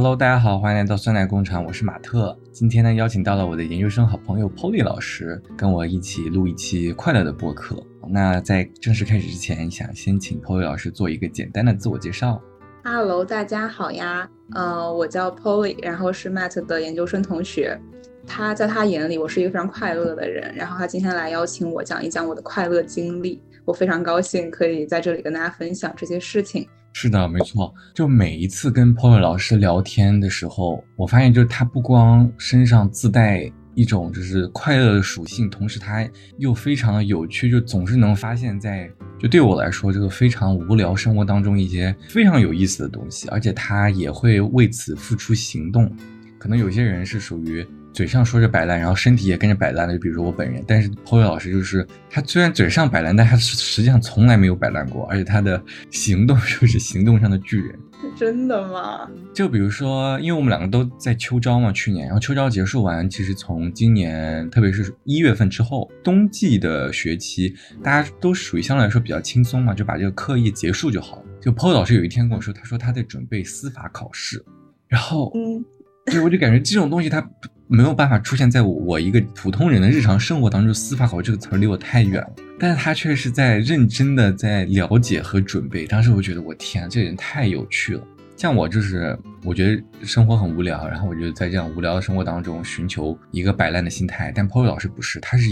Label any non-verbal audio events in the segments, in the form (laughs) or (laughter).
Hello，大家好，欢迎来到酸奶工厂，我是马特。今天呢，邀请到了我的研究生好朋友 Polly 老师，跟我一起录一期快乐的播客。那在正式开始之前，想先请 Polly 老师做一个简单的自我介绍。Hello，大家好呀，呃，我叫 Polly，然后是 Matt 的研究生同学。他在他眼里，我是一个非常快乐的人。然后他今天来邀请我讲一讲我的快乐经历，我非常高兴可以在这里跟大家分享这些事情。是的，没错。就每一次跟 Polly 老师聊天的时候，我发现就是他不光身上自带一种就是快乐的属性，同时他又非常的有趣，就总是能发现，在就对我来说这个非常无聊生活当中一些非常有意思的东西，而且他也会为此付出行动。可能有些人是属于。嘴上说着摆烂，然后身体也跟着摆烂的，就比如说我本人。但是 Polly 老师就是，他虽然嘴上摆烂，但他实际上从来没有摆烂过，而且他的行动 (laughs) 就是行动上的巨人。真的吗？就比如说，因为我们两个都在秋招嘛，去年，然后秋招结束完，其实从今年，特别是一月份之后，冬季的学期，大家都属于相对来说比较轻松嘛，就把这个课业结束就好了。就 Polly 老师有一天跟我说，他说他在准备司法考试，然后，嗯，对，我就感觉这种东西他。没有办法出现在我一个普通人的日常生活当中，司法考这个词儿离我太远了。但是他却是在认真的在了解和准备。当时我觉得，我天，这人太有趣了。像我就是，我觉得生活很无聊，然后我就在这样无聊的生活当中寻求一个摆烂的心态。但 Polly 老师不是，他是，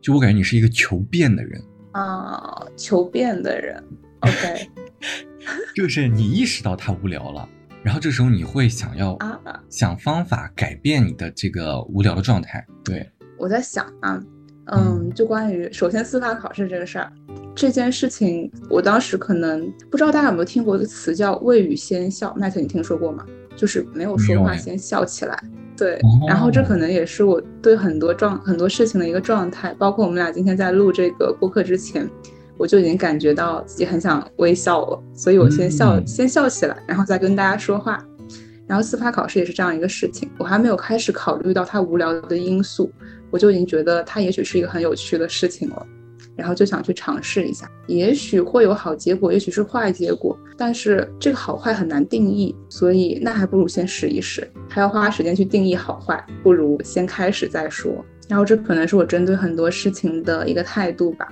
就我感觉你是一个求变的人啊，求变的人。OK，就是你意识到他无聊了。然后这时候你会想要啊想方法改变你的这个无聊的状态。对，我在想啊，嗯，就关于首先司法考试这个事儿，这件事情，我当时可能不知道大家有没有听过一个词叫“未雨先笑”，麦特你听说过吗？就是没有说话先笑起来。对，然后这可能也是我对很多状很多事情的一个状态，包括我们俩今天在录这个播客之前。我就已经感觉到自己很想微笑了，所以我先笑，先笑起来，然后再跟大家说话。然后司法考试也是这样一个事情，我还没有开始考虑到它无聊的因素，我就已经觉得它也许是一个很有趣的事情了，然后就想去尝试一下，也许会有好结果，也许是坏结果，但是这个好坏很难定义，所以那还不如先试一试，还要花时间去定义好坏，不如先开始再说。然后这可能是我针对很多事情的一个态度吧。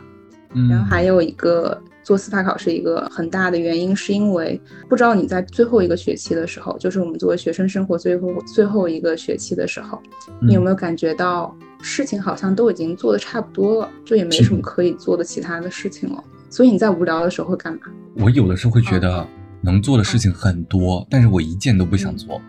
然后还有一个做司法考试一个很大的原因，是因为不知道你在最后一个学期的时候，就是我们作为学生生活最后最后一个学期的时候，你有没有感觉到事情好像都已经做的差不多了，就也没什么可以做的其他的事情了。所以你在无聊的时候会干嘛？我有的时候会觉得能做的事情很多，但是我一件都不想做。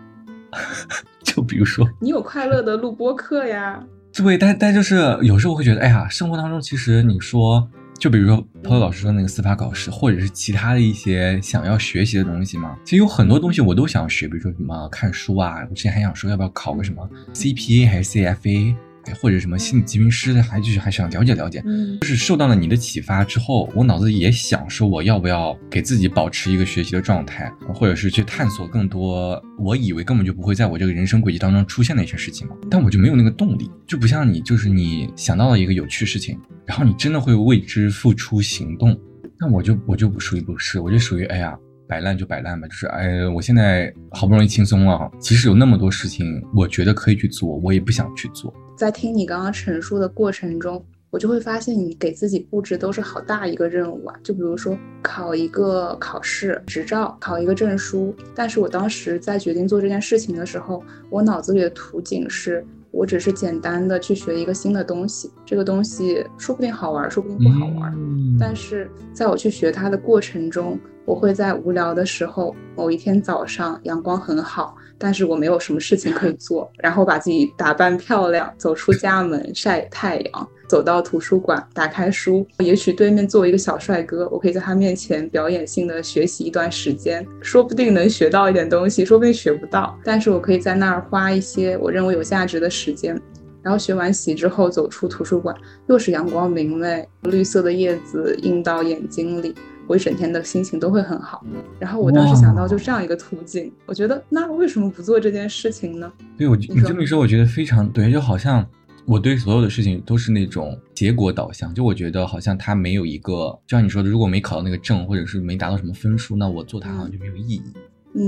(laughs) 就比如说，你有快乐的录播课呀？对，但但就是有时候会觉得，哎呀，生活当中其实你说。就比如说涛涛老师说那个司法考试，或者是其他的一些想要学习的东西嘛，其实有很多东西我都想学，比如说什么看书啊，我之前还想说要不要考个什么 CPA 还是 CFA。或者什么心理咨询师的，还就是还想了解了解，嗯，就是受到了你的启发之后，我脑子里也想说，我要不要给自己保持一个学习的状态，或者是去探索更多我以为根本就不会在我这个人生轨迹当中出现的一些事情嘛？但我就没有那个动力，就不像你，就是你想到了一个有趣事情，然后你真的会为之付出行动，那我就我就不属于不是，我就属于哎呀。摆烂就摆烂吧，就是哎，我现在好不容易轻松了，其实有那么多事情，我觉得可以去做，我也不想去做。在听你刚刚陈述的过程中，我就会发现你给自己布置都是好大一个任务啊，就比如说考一个考试执照，考一个证书。但是我当时在决定做这件事情的时候，我脑子里的图景是。我只是简单的去学一个新的东西，这个东西说不定好玩，说不定不好玩。但是在我去学它的过程中，我会在无聊的时候，某一天早上阳光很好，但是我没有什么事情可以做，然后把自己打扮漂亮，走出家门晒太阳。走到图书馆，打开书，也许对面坐一个小帅哥，我可以在他面前表演性的学习一段时间，说不定能学到一点东西，说不定学不到，但是我可以在那儿花一些我认为有价值的时间，然后学完习之后走出图书馆，又是阳光明媚，绿色的叶子映到眼睛里，我一整天的心情都会很好。然后我当时想到就这样一个途径，我觉得那为什么不做这件事情呢？对我，你这么一说，我觉得非常对，就好像。我对所有的事情都是那种结果导向，就我觉得好像它没有一个，就像你说的，如果没考到那个证，或者是没达到什么分数，那我做它好像就没有意义。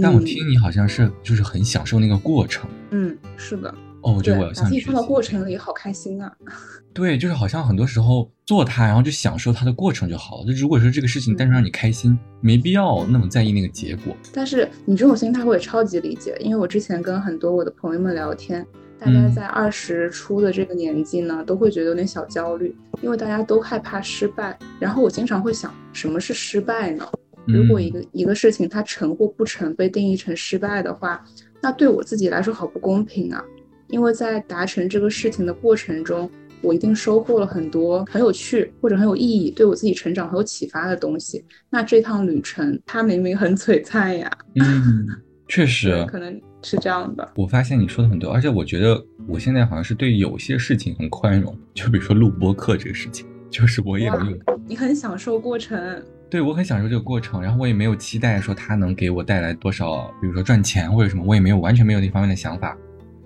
但我听你好像是就是很享受那个过程。嗯，是的。哦，我觉得我要把自己放到过程里，好开心啊！(laughs) 对，就是好像很多时候做它，然后就享受它的过程就好了。就如果说这个事情单纯让你开心，没必要那么在意那个结果。但是你这种心态我也超级理解，因为我之前跟很多我的朋友们聊天，大家在二十出的这个年纪呢，都会觉得有点小焦虑，因为大家都害怕失败。然后我经常会想，什么是失败呢？如果一个一个事情它成或不成被定义成失败的话，那对我自己来说好不公平啊！因为在达成这个事情的过程中，我一定收获了很多很有趣或者很有意义、对我自己成长很有启发的东西。那这趟旅程，它明明很璀璨呀。嗯，确实，可能是这样的。我发现你说的很多，而且我觉得我现在好像是对有些事情很宽容，就比如说录播课这个事情，就是我也没有。你很享受过程。对，我很享受这个过程，然后我也没有期待说它能给我带来多少，比如说赚钱或者什么，我也没有完全没有那方面的想法。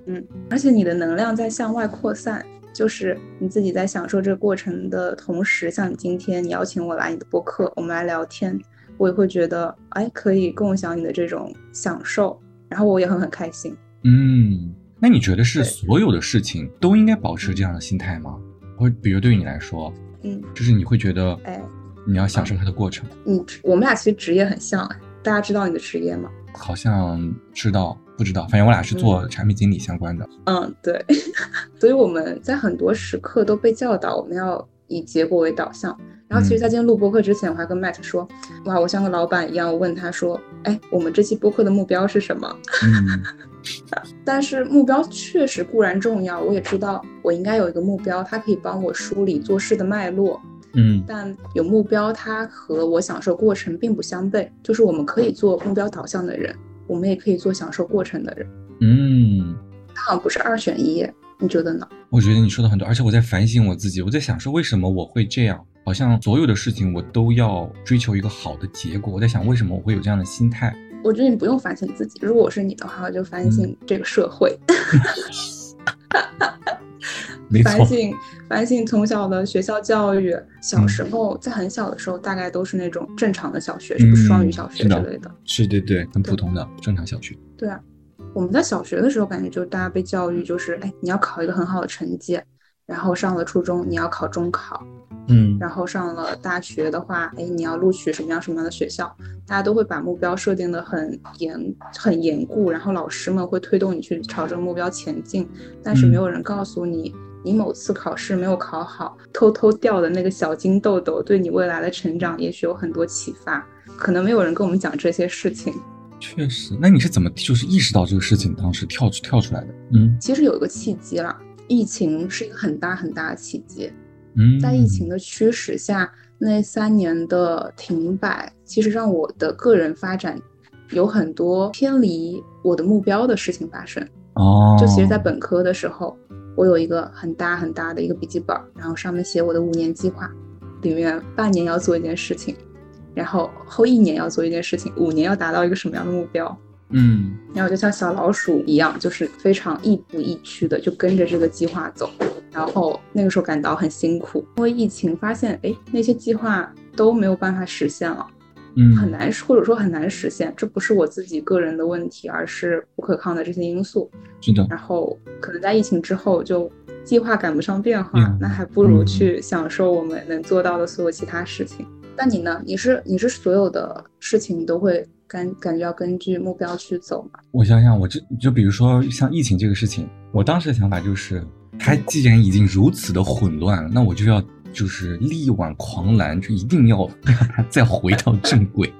嗯，而且你的能量在向外扩散，就是你自己在享受这个过程的同时，像你今天你邀请我来你的播客，我们来聊天，我也会觉得哎可以共享你的这种享受，然后我也很很开心。嗯，那你觉得是所有的事情都应该保持这样的心态吗？或比如对于你来说，嗯，就是你会觉得哎，你要享受它的过程。你，我们俩其实职业很像，大家知道你的职业吗？好像知道。不知道，反正我俩是做产品经理相关的。嗯，对，(laughs) 所以我们在很多时刻都被教导我们要以结果为导向。然后，其实，在今天录播客之前，我还跟 Matt 说：“哇，我像个老板一样问他说，哎，我们这期播客的目标是什么？”嗯，(laughs) 但是目标确实固然重要，我也知道我应该有一个目标，它可以帮我梳理做事的脉络。嗯，但有目标，它和我享受过程并不相悖，就是我们可以做目标导向的人。我们也可以做享受过程的人，嗯，它好像不是二选一，你觉得呢？我觉得你说的很对，而且我在反省我自己，我在想说为什么我会这样，好像所有的事情我都要追求一个好的结果。我在想为什么我会有这样的心态？我觉得你不用反省自己，如果我是你的话，我就反省这个社会。(laughs) (laughs) 反省反省从小的学校教育，小时候在很小的时候，大概都是那种正常的小学，是不是双语小学之类的？是，对对，很普通的正常小学。对啊，我们在小学的时候，感觉就大家被教育就是，哎，你要考一个很好的成绩，然后上了初中你要考中考，嗯，然后上了大学的话，哎，你要录取什么样什么样的学校？大家都会把目标设定的很严很严固，然后老师们会推动你去朝这个目标前进，但是没有人告诉你。你某次考试没有考好，偷偷掉的那个小金豆豆，对你未来的成长也许有很多启发。可能没有人跟我们讲这些事情。确实，那你是怎么就是意识到这个事情，当时跳出跳出来的？嗯，其实有一个契机了，疫情是一个很大很大的契机。嗯，在疫情的驱使下，那三年的停摆，其实让我的个人发展有很多偏离我的目标的事情发生。哦，就其实，在本科的时候。我有一个很大很大的一个笔记本，然后上面写我的五年计划，里面半年要做一件事情，然后后一年要做一件事情，五年要达到一个什么样的目标？嗯，然后就像小老鼠一样，就是非常亦步亦趋的就跟着这个计划走，然后那个时候感到很辛苦，因为疫情发现，哎，那些计划都没有办法实现了。嗯，很难，或者说很难实现，这不是我自己个人的问题，而是不可抗的这些因素。是的。然后可能在疫情之后，就计划赶不上变化，那还不如去享受我们能做到的所有其他事情。那你呢？你是你是所有的事情你都会感感觉要根据目标去走嘛？我想想，我就就比如说像疫情这个事情，我当时的想法就是，它既然已经如此的混乱了，那我就要。就是力挽狂澜，就一定要让它再回到正轨。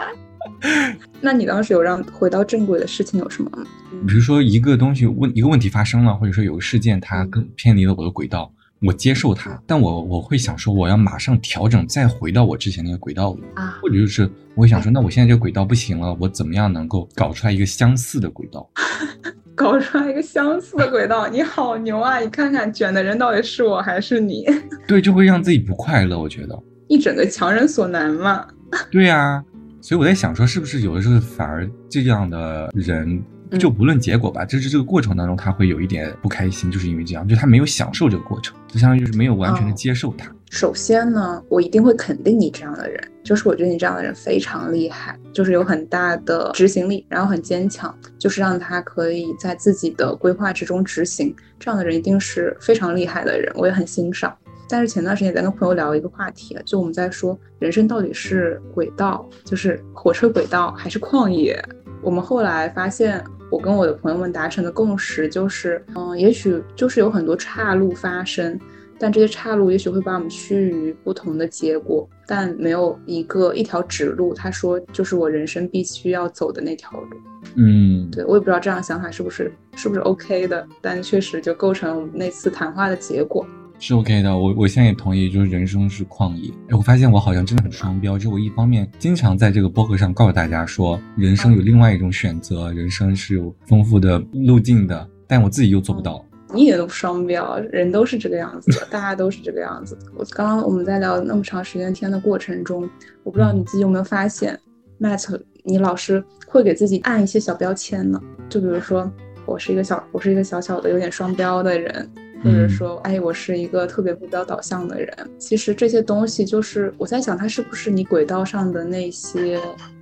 (laughs) 那你当时有让回到正轨的事情有什么吗？比如说一个东西问一个问题发生了，或者说有个事件它更偏离了我的轨道，我接受它，但我我会想说我要马上调整，再回到我之前那个轨道里啊，或者就是我会想说，那我现在这个轨道不行了，我怎么样能够搞出来一个相似的轨道？(laughs) 搞出来一个相似的轨道，你好牛啊！你看看卷的人到底是我还是你？(laughs) 对，就会让自己不快乐。我觉得一整个强人所难嘛。(laughs) 对呀，所以我在想说，是不是有的时候反而这样的人就不论结果吧，就是这个过程当中他会有一点不开心，就是因为这样，就他没有享受这个过程，就相当于就是没有完全的接受它。首先呢，我一定会肯定你这样的人，就是我觉得你这样的人非常厉害，就是有很大的执行力，然后很坚强，就是让他可以在自己的规划之中执行，这样的人一定是非常厉害的人，我也很欣赏。但是前段时间在跟朋友聊一个话题，就我们在说人生到底是轨道，就是火车轨道还是旷野？我们后来发现，我跟我的朋友们达成的共识就是，嗯，也许就是有很多岔路发生，但这些岔路也许会把我们趋于不同的结果，但没有一个一条直路。他说，就是我人生必须要走的那条路。嗯，对我也不知道这样想法是不是是不是 OK 的，但确实就构成我们那次谈话的结果。是 OK 的，我我现在也同意，就是人生是旷野。哎，我发现我好像真的很双标，就我一方面经常在这个播客上告诉大家说，人生有另外一种选择，人生是有丰富的路径的，但我自己又做不到。你也都双标，人都是这个样子的，大家都是这个样子。我刚刚我们在聊那么长时间天的过程中，我不知道你自己有没有发现，Matt，你老是会给自己按一些小标签呢？就比如说，我是一个小，我是一个小小的有点双标的人。或者说，哎，我是一个特别目标导向的人。其实这些东西就是我在想，它是不是你轨道上的那些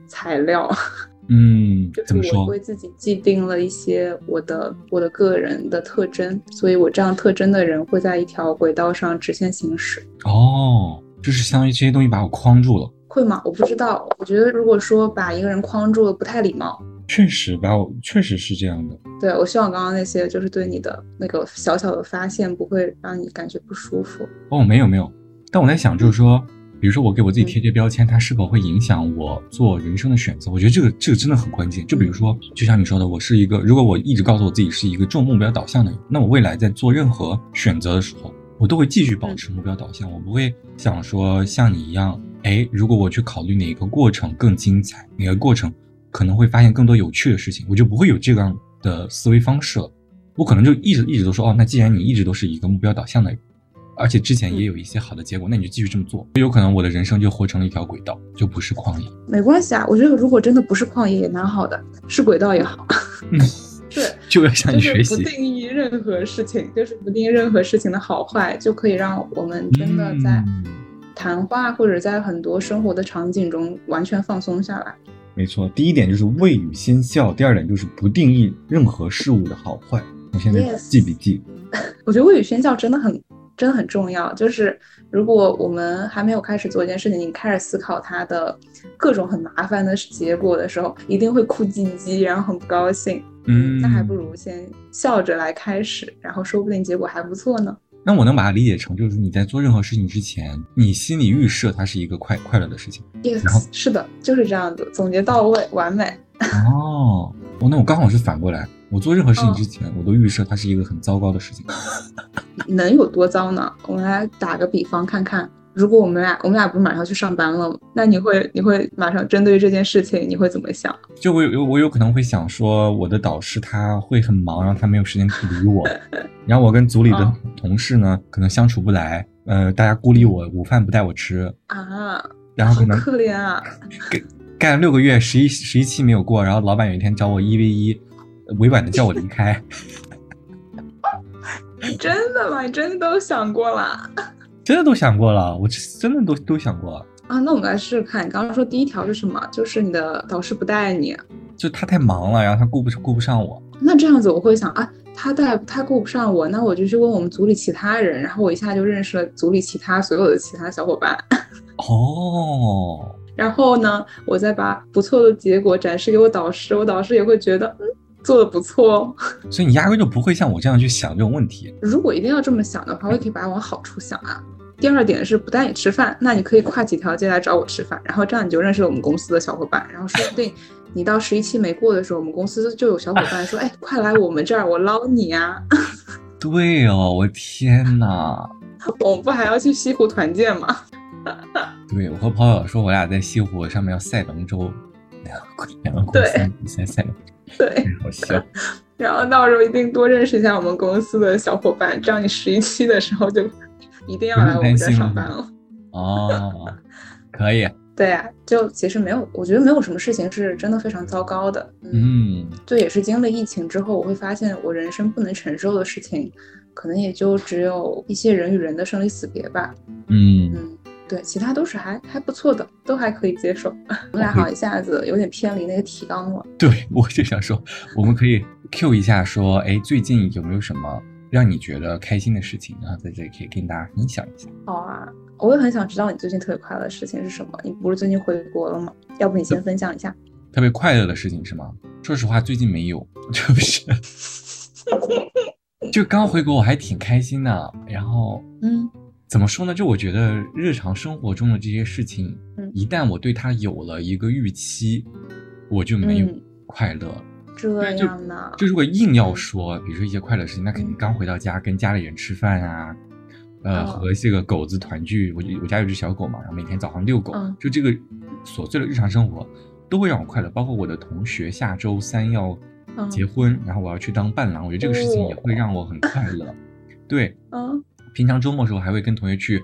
材料？(laughs) 嗯，就是我为自己既定了一些我的我的个人的特征，所以我这样特征的人会在一条轨道上直线行驶。哦，就是相当于这些东西把我框住了。会吗？我不知道。我觉得如果说把一个人框住了，不太礼貌。确实吧，我确实是这样的。对，我希望刚刚那些就是对你的那个小小的发现，不会让你感觉不舒服。哦，没有没有，但我在想，就是说，比如说我给我自己贴贴标签，它是否会影响我做人生的选择？我觉得这个这个真的很关键。就比如说，就像你说的，我是一个，如果我一直告诉我自己是一个重目标导向的人，那我未来在做任何选择的时候，我都会继续保持目标导向，我不会想说像你一样，哎，如果我去考虑哪个过程更精彩，哪个过程。可能会发现更多有趣的事情，我就不会有这样的思维方式了。我可能就一直一直都说，哦，那既然你一直都是一个目标导向的人，而且之前也有一些好的结果，那你就继续这么做。有可能我的人生就活成了一条轨道，就不是旷野。没关系啊，我觉得如果真的不是旷野也蛮好的，是轨道也好。嗯，对，就要向你学习。不定义任何事情，就是不定义任何事情的好坏，就可以让我们真的在谈话或者在很多生活的场景中完全放松下来。没错，第一点就是未雨先笑，第二点就是不定义任何事物的好坏。我现在记笔记。(laughs) 我觉得未雨先笑真的很真的很重要。就是如果我们还没有开始做一件事情，你开始思考它的各种很麻烦的结果的时候，一定会哭唧唧，然后很不高兴。嗯，那还不如先笑着来开始，然后说不定结果还不错呢。那我能把它理解成，就是你在做任何事情之前，你心里预设它是一个快快乐的事情。Yes，然后是的，就是这样子，总结到位，完美。(laughs) 哦，哦，那我刚好是反过来，我做任何事情之前，我都预设它是一个很糟糕的事情。(laughs) 能有多糟呢？我们来打个比方看看。如果我们俩我们俩不是马上要去上班了吗？那你会你会马上针对这件事情你会怎么想？就我有我有可能会想说，我的导师他会很忙，然后他没有时间去理我，(laughs) 然后我跟组里的同事呢可能相处不来，呃，大家孤立我，午饭不带我吃啊，然后可能可怜啊，干了六个月，十一十一期没有过，然后老板有一天找我一 v 一，委婉的叫我离开。(laughs) 真的吗？你真的都想过了？真的都想过了，我真的都都想过啊。那我们来试试看，你刚刚说第一条是什么？就是你的导师不带你，就他太忙了，然后他顾不顾不上我。那这样子我会想啊，他带他顾不上我，那我就去问我们组里其他人，然后我一下就认识了组里其他所有的其他小伙伴。(laughs) 哦。然后呢，我再把不错的结果展示给我导师，我导师也会觉得嗯做的不错。(laughs) 所以你压根就不会像我这样去想这种问题。如果一定要这么想的话，我也可以把它往好处想啊。第二点是不带你吃饭，那你可以跨几条街来找我吃饭，然后这样你就认识了我们公司的小伙伴，然后说不定你到十一期没过的时候，我们公司就有小伙伴说，哎，快来我们这儿，我捞你呀。对哦，我天哪！(laughs) 我们不还要去西湖团建吗？(laughs) 对，我和朋友说，我俩在西湖上面要赛龙舟，两个两个公司比赛赛龙舟，对，好笑。(laughs) 然后到时候一定多认识一下我们公司的小伙伴，这样你十一期的时候就。一定要来我们这上班了哦，可以，(laughs) 对呀、就其实没有，我觉得没有什么事情是真的非常糟糕的。嗯，就也是经历疫情之后，我会发现我人生不能承受的事情，可能也就只有一些人与人的生离死别吧。嗯，嗯，对，其他都是还还不错的，都还可以接受。(laughs) 我们俩好像一下子有点偏离那个提纲了。对，(laughs) 我就想说，我们可以 Q 一下，说，哎，最近有没有什么让你觉得开心的事情？然后在这里可以跟大家分享一下。好啊，我也很想知道你最近特别快乐的事情是什么。你不是最近回国了吗？要不你先分享一下。特别快乐的事情是吗？说实话，最近没有，(laughs) 就是就刚回国，我还挺开心的。然后嗯怎么说呢？就我觉得日常生活中的这些事情，嗯一旦我对它有了一个预期，我就没有嗯快乐。这样呢？就如果硬要说，比如说一些快乐事情，那肯定刚回到家跟家里人吃饭啊，呃，哦和这个狗子团聚。我我家有只小狗嘛，然后每天早上遛狗，嗯就这个琐碎的日常生活都会让我快乐。包括我的同学下周三要嗯结婚，然后我要去当伴郎，我觉得这个事情也会让我很快乐。(laughs) 对，嗯平常周末的时候还会跟同学去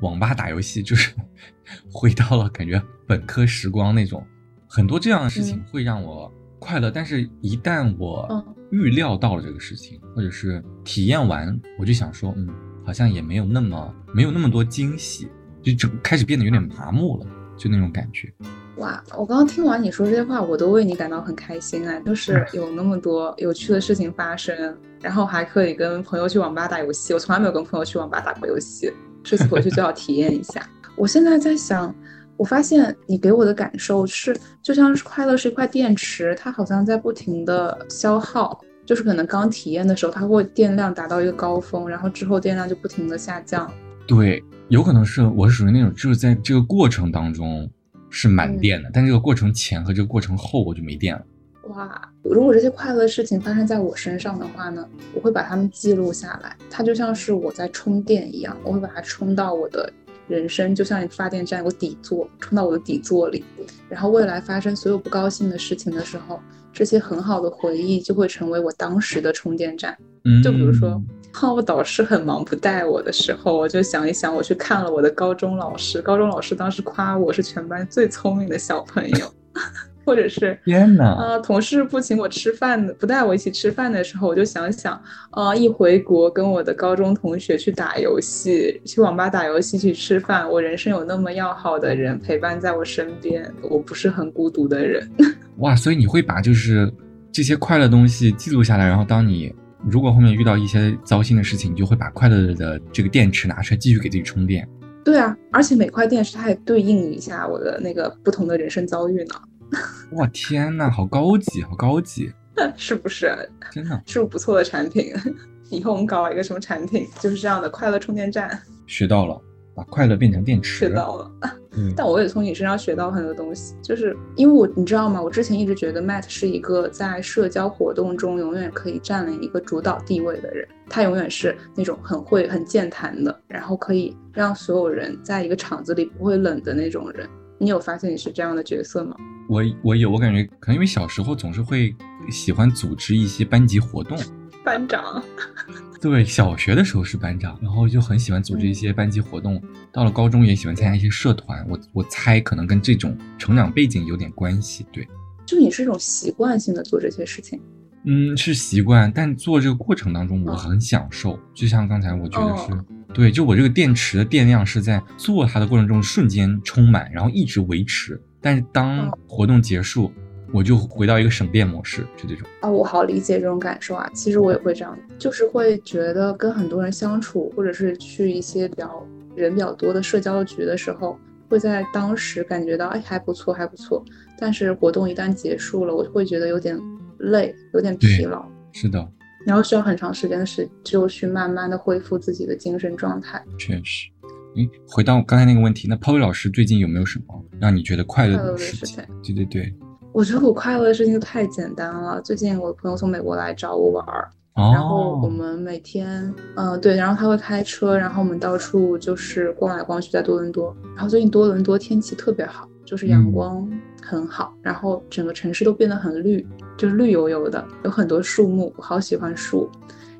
网吧打游戏，就是 (laughs) 回到了感觉本科时光那种。很多这样的事情嗯会让我快乐，但是一旦我嗯预料到了这个事情，或者是体验完，我就想说，嗯，好像也没有那么没有那么多惊喜，就整开始变得有点麻木了，就那种感觉。哇，我刚刚听完你说这些话，我都为你感到很开心啊！就是有那么多 (laughs) 有趣的事情发生，然后还可以跟朋友去网吧打游戏。我从来没有跟朋友去网吧打过游戏，这次回去就要体验一下。我现在在想，我发现你给我的感受是，就像是快乐是一块电池，它好像在不停的消耗。就是可能刚体验的时候，它会电量达到一个高峰，然后之后电量就不停的下降。对，有可能是我是属于那种，就是在这个过程当中是满电的，但这个过程前和这个过程后我就没电了。哇，如果这些快乐的事情发生在我身上的话呢，我会把它们记录下来，它就像是我在充电一样，我会把它充到我的人生，就像一个发电站有个底座，充到我的底座里，然后未来发生所有不高兴的事情的时候，这些很好的回忆就会成为我当时的充电站。嗯，就比如说，当我导师很忙不带我的时候，我就想一想，我去看了我的高中老师，高中老师当时夸我是全班最聪明的小朋友，(laughs) 或者是 (laughs) 天哪，啊、同事不请我吃饭的，不带我一起吃饭的时候，我就想想，啊、一回国跟我的高中同学去打游戏，去网吧打游戏，去吃饭，我人生有那么要好的人陪伴在我身边，我不是很孤独的人。(laughs) 哇！所以你会把就是这些快乐东西记录下来，然后当你如果后面遇到一些糟心的事情，你就会把快乐的这个电池拿出来继续给自己充电。对啊，而且每块电池它还对应一下我的那个不同的人生遭遇呢，(laughs) 哇天呐，好高级，好高级，(laughs) 是不是？真的是不是不错的产品？(laughs) 以后我们搞一个什么产品，就是这样的快乐充电站，学到了，把快乐变成电池。学到了。嗯，但我也从你身上学到很多东西，就是因为我你知道吗？我之前一直觉得 Matt 是一个在社交活动中永远可以占领一个主导地位的人，他永远是那种很会、很健谈的，然后可以让所有人在一个场子里不会冷的那种人。你有发现你是这样的角色吗？我我有，我感觉可能因为小时候总是会喜欢组织一些班级活动。(laughs) 班长，(laughs) 对，小学的时候是班长，然后就很喜欢组织一些班级活动。到了高中也喜欢参加一些社团。我我猜可能跟这种成长背景有点关系。对，就你是一种习惯性的做这些事情。嗯，是习惯，但做这个过程当中我哦很享受。就像刚才我觉得是、哦对，就我这个电池的电量是在做它的过程中瞬间充满，然后一直维持。但是当哦活动结束，我就回到一个省电模式，就这种。啊，我好理解这种感受啊。其实我也会这样，就是会觉得跟很多人相处，或者是去一些比较人比较多的社交局的时候，会在当时感觉到哎还不错还不错，但是活动一旦结束了，我会觉得有点累，有点疲劳，是的，然后需要很长时间的时就去慢慢的恢复自己的精神状态。确实。诶，回到刚才那个问题，那 Polly 老师最近有没有什么让你觉得快乐的事情？对对对，我觉得我快乐的事情太简单了。最近我的朋友从美国来找我玩儿，哦，然后我们每天，嗯、对，然后他会开车，然后我们到处就是逛来逛去，在多伦多。然后最近多伦多天气特别好，就是阳嗯光很好，然后整个城市都变得很绿，就是绿油油的，有很多树木，我好喜欢树。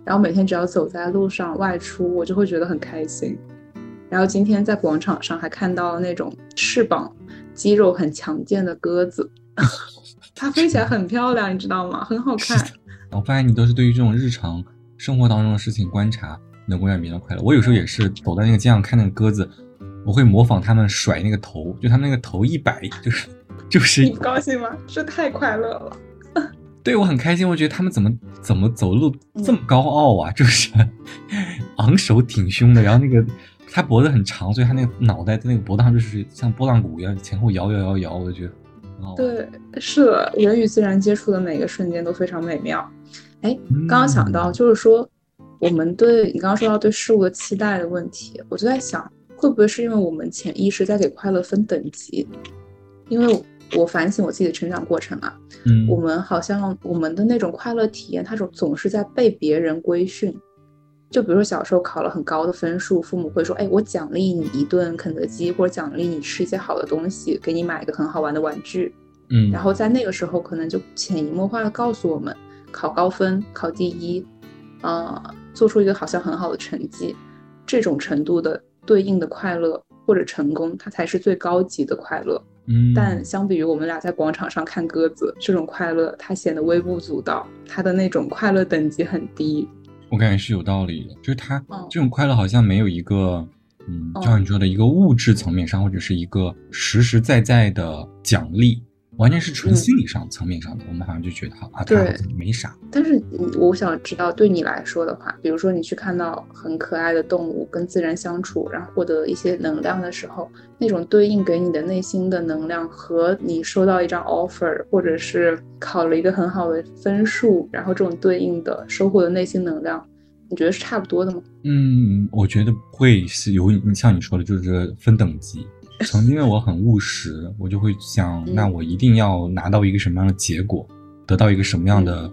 然后每天只要走在路上外出，我就会觉得很开心。然后今天在广场上还看到那种翅膀肌肉很强健的鸽子，(laughs) 它飞起来很漂亮，你知道吗？很好看。(laughs) 我发现你都是对于这种日常生活当中的事情观察，能够让别人快乐。我有时候也是走在那个街上看那个鸽子，我会模仿他们甩那个头，就他们那个头一摆，就是 (laughs) 就是。你不高兴吗？这太快乐了。(laughs) 对我很开心，我觉得他们怎么怎么走路这么高傲啊，就是 (laughs) 昂首挺胸的，然后那个他脖子很长，所以他那个脑袋在那个脖子上就是像拨浪鼓一样前后摇摇摇摇，我就觉得。对，是的，人与自然接触的每个瞬间都非常美妙。哎，刚刚想到就是说，我们对你刚刚说到对事物的期待的问题，我就在想，会不会是因为我们潜意识在给快乐分等级？因为我反省我自己的成长过程啊，嗯，我们好像我们的那种快乐体验，它总总是在被别人规训。就比如说小时候考了很高的分数，父母会说：“哎，我奖励你一顿肯德基，或者奖励你吃一些好的东西，给你买一个很好玩的玩具。”嗯，然后在那个时候，可能就潜移默化的告诉我们，考高分、考第一，呃，做出一个好像很好的成绩，这种程度的对应的快乐或者成功，它才是最高级的快乐。嗯，但相比于我们俩在广场上看鸽子这种快乐，它显得微不足道，它的那种快乐等级很低。我感觉是有道理的，就是它这种快乐好像没有一个，嗯，就像你说的一个物质层面上，或者是一个实实在在的奖励，完全是纯心理上层面上的。我们好像就觉得哈啊，他好像没啥。但是我想知道，对你来说的话，比如说你去看到很可爱的动物，跟自然相处，然后获得一些能量的时候，那种对应给你的内心的能量，和你收到一张 offer，或者是考了一个很好的分数，然后这种对应的收获的内心能量。你觉得是差不多的吗？嗯，我觉得会是有你像你说的，就是分等级。曾经的我很务实，我就会想，那我一定要拿到一个什么样的结果，得到一个什么样的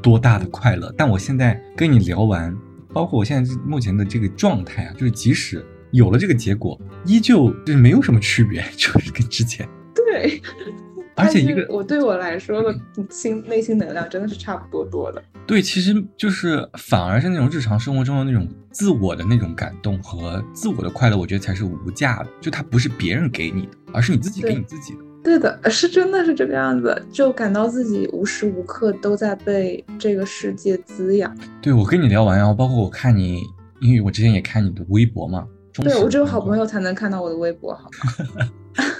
多大的快乐。但我现在跟你聊完，包括我现在目前的这个状态啊，就是即使有了这个结果，依旧就是没有什么区别，(laughs) 就是跟之前对。而且一个，我对我来说的心内心能量真的是差不多多的。对，其实就是反而是那种日常生活中的那种自我的那种感动和自我的快乐，我觉得才是无价的。就它不是别人给你的，而是你自己给你自己的。对的，是真的是这个样子，就感到自己无时无刻都在被这个世界滋养。对，我跟你聊完，然后包括我看你，因为我之前也看你的微博嘛。对，我只有好朋友才能看到我的微博，好吗？(laughs)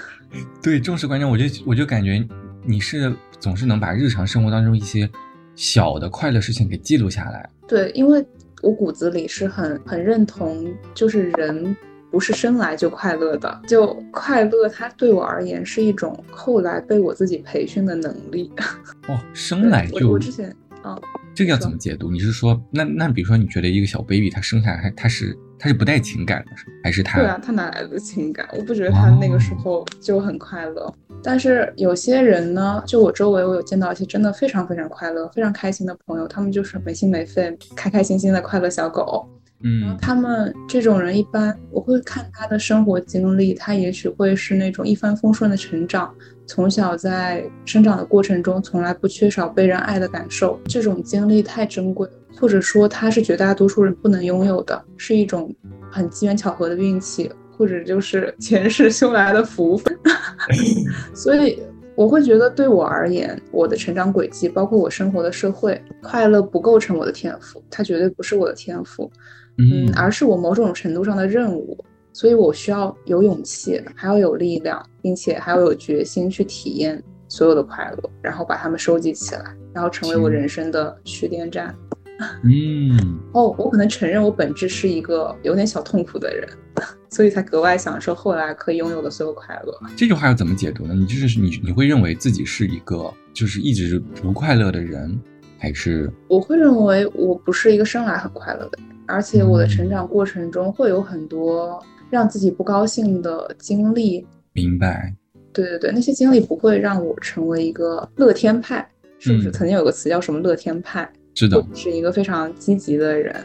对，重视观众，我就我就感觉你是总是能把日常生活当中一些小的快乐事情给记录下来。对，因为我骨子里是很很认同，就是人不是生来就快乐的，就快乐它对我而言是一种后来被我自己培训的能力。(laughs) 哦，生来就我之前啊，这个要怎么解读？你是说那那比如说你觉得一个小 baby 他生下来他是？他是不带情感的，是还是他？对啊，他哪来的情感？我不觉得他那个时候就很快乐。但是有些人呢，就我周围，我有见到一些真的非常非常快乐、非常开心的朋友，他们就是没心没肺、开开心心的快乐小狗。嗯，然后他们这种人一般，我会看他的生活经历，他也许会是那种一帆风顺的成长，从小在生长的过程中从来不缺少被人爱的感受，这种经历太珍贵。或者说，它是绝大多数人不能拥有的，是一种很机缘巧合的运气，或者就是 (laughs) 前世修来的福分。(laughs) 所以，我会觉得，对我而言，我的成长轨迹，包括我生活的社会，快乐不构成我的天赋，它绝对不是我的天赋，嗯，而是我某种程度上的任务。所以我需要有勇气，还要有力量，并且还要有决心去体验所有的快乐，然后把它们收集起来，然后成为我人生的蓄电站。(laughs) 嗯，哦，我可能承认我本质是一个有点小痛苦的人，(laughs) 所以才格外享受后来可以拥有的所有快乐。这句话要怎么解读呢？你就是你，你会认为自己是一个就是一直不快乐的人，还是？我会认为我不是一个生来很快乐的人，而且我的成长过程中会有很多让自己不高兴的经历。明白。对对对，那些经历不会让我成为一个乐天派，是不是？曾经有个词叫什么乐天派？是的，是一个非常积极的人，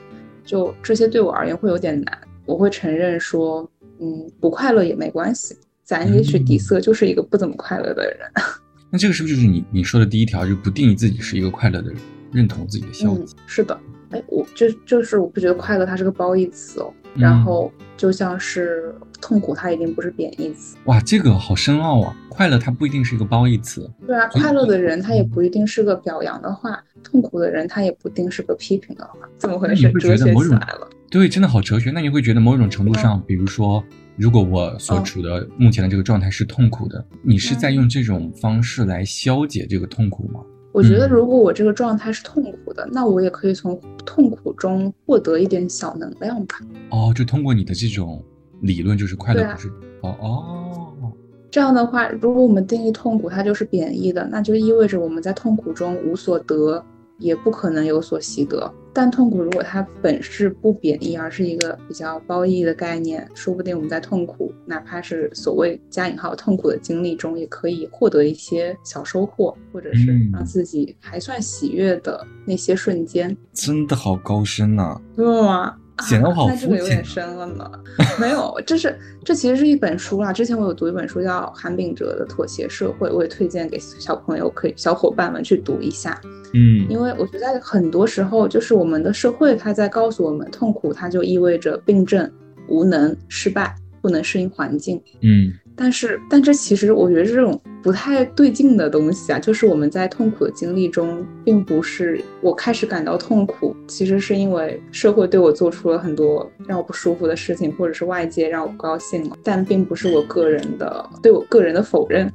就这些对我而言会有点难。我会承认说，嗯，不快乐也没关系，咱也许底色就是一个不怎么快乐的人。(laughs) 那这个是不是就是你你说的第一条，就不定义自己是一个快乐的人，认同自己的消极？是的，哎，我就就是我不觉得快乐它是个褒义词哦，嗯然后就像是痛苦，它一定不是贬义词。哇，这个好深奥啊！快乐它不一定是一个褒义词。对啊，快乐的人他也不一定是个表扬的话，痛苦的人他也不一定是个批评的话，怎么回事？哲学觉得某种起来了。对，真的好哲学。那你会觉得某种程度上，比如说，如果我所嗯处的目前的这个状态是痛苦的，你是在用这种方式来消解这个痛苦吗？我觉得嗯如果我这个状态是痛苦的，那我也可以从痛苦中获得一点小能量吧。哦，就通过你的这种理论，就是快乐不是、哦哦，这样的话，如果我们定义痛苦它就是贬义的，那就意味着我们在痛苦中无所得，也不可能有所习得。但痛苦如果它本是不贬义，而是一个比较褒义的概念，说不定我们在痛苦，哪怕是所谓加引号痛苦的经历中，也可以获得一些小收获，或者是嗯让自己还算喜悦的那些瞬间。真的好高深呐、对吗？显得我好那这个有点深了呢。没有，这是这其实是一本书啦。之前我有读一本书叫韩炳哲的《妥协社会》，我也推荐给小朋友可以小伙伴们去读一下。嗯因为我觉得在很多时候，就是我们的社会它在告诉我们，痛苦它就意味着病症、无能、失败、不能适应环境。嗯但是，但这其实我觉得这种不太对劲的东西啊，就是我们在痛苦的经历中，并不是我开始感到痛苦，其实是因为社会对我做出了很多让我不舒服的事情，或者是外界让我不高兴了，但并不是我个人的对我个人的否认，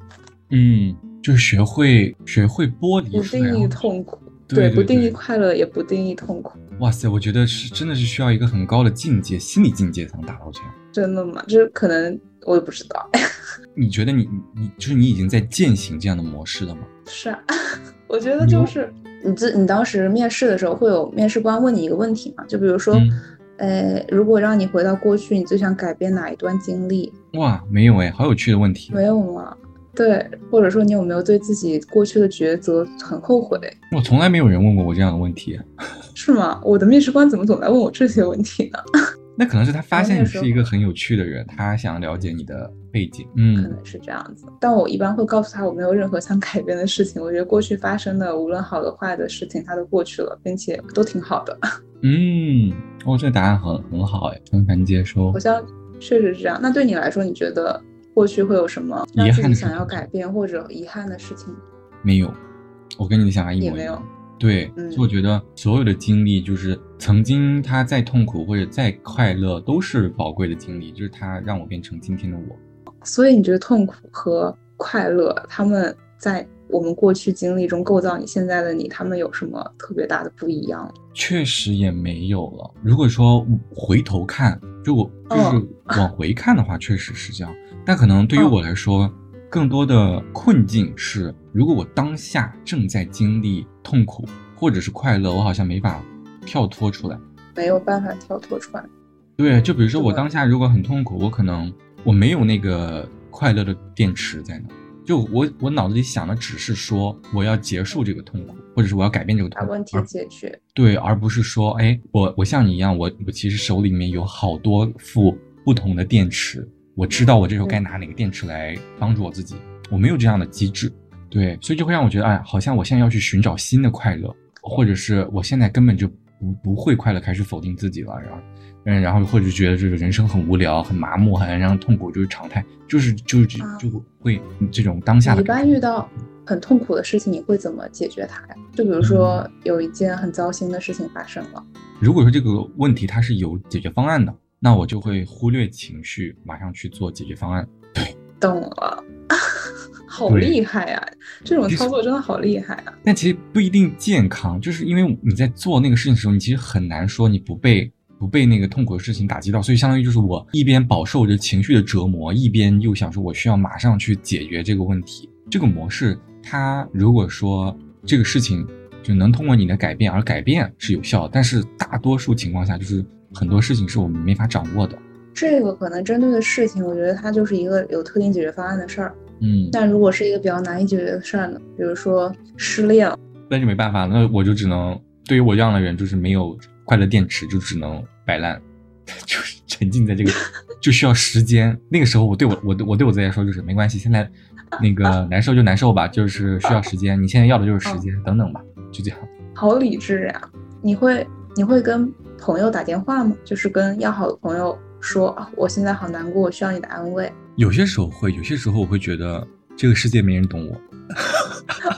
嗯，就是学会学会剥离不。定义痛苦，对对不定义快乐，也不定义痛苦。哇塞，我觉得是真的是需要一个很高的境界，心理境界才能达到这样。真的吗？就是可能我也不知道。(laughs) 你觉得你你你就是你已经在践行这样的模式了吗？是啊，(laughs) 我觉得就是你自你当时面试的时候，会有面试官问你一个问题嘛？就比如说，嗯呃，如果让你回到过去，你最想改变哪一段经历？哇，没有哎，好有趣的问题。没有吗？对，或者说你有没有对自己过去的抉择很后悔？我从来没有人问过我这样的问题，(laughs) 是吗？我的面试官怎么总在问我这些问题呢？那可能是他发现你是一个很有趣的人，他想了解你的背景。嗯可嗯能是这样子，但我一般会告诉他我没有任何想改变的事情。我觉得过去发生的无论好的坏的事情，它都过去了，并且都挺好的。(laughs) 嗯，哦，这个答案很很好哎，全盘接收好。像确实是这样。那对你来说，你觉得过去会有什么让遗自己想要改变或者遗憾的事情？没有，我跟你的想法一也没有模一样。对，嗯所以我觉得所有的经历，就是曾经他再痛苦或者再快乐，都是宝贵的经历，就是他让我变成今天的我。所以你觉得痛苦和快乐，他们在我们过去经历中构造你现在的你，他们有什么特别大的不一样？确实也没有了。如果说回头看，就我就是哦往回看的话，确实是这样。但可能对于哦我来说，更多的困境是，如果我当下正在经历痛苦或者是快乐，我好像没法跳脱出来。没有办法跳脱出来。对，就比如说我当下如果很痛苦，我可能我没有那个快乐的电池在那，就我我脑子里想的只是说我要结束这个痛苦，或者是我要改变这个痛苦，把问题而解决。对，而不是说，哎，我我像你一样，我我其实手里面有好多副不同的电池，我知道我这时候该拿哪个电池来帮助我自己，我没有这样的机制，对，所以就会让我觉得，哎，好像我现在要去寻找新的快乐，或者是我现在根本就不不会快乐，开始否定自己了，然后，嗯，然后或者觉得这个人生很无聊、很麻木，好像让痛苦就是常态，就是就是就会这种当下的感觉般遇到很痛苦的事情，你会怎么解决它呀？就比如说有一件很糟心的事情发生了，如果说这个问题它是有解决方案的，那我就会忽略情绪，马上去做解决方案。对懂了，好厉害呀！这种操作真的好厉害啊！但其实不一定健康，就是因为你在做那个事情的时候，你其实很难说你不被不被那个痛苦的事情打击到，所以相当于就是我一边饱受着情绪的折磨，一边又想说我需要马上去解决这个问题。这个模式，它如果说这个事情就能通过你的改变而改变是有效的，但是大多数情况下，就是很多事情是我们没法掌握的。这个可能针对的事情，我觉得它就是一个有特定解决方案的事儿。嗯，但如果是一个比较难以解决的事儿呢，比如说失恋了，那就没办法，那我就只能对于我这样的人，就是没有快乐电池，就只能摆烂，(laughs) 就是沉浸在这个，(laughs) 就需要时间。那个时候，我对我我我对我自己来说就是没关系，现在那个 (laughs) 难受就难受吧，就是需要时间。你现在要的就是时间，等等吧，就这样。好理智呀！你会你会跟朋友打电话吗？就是跟要好的朋友说，啊我现在好难过，我需要你的安慰。有些时候会，有些时候我会觉得这个世界没人懂我。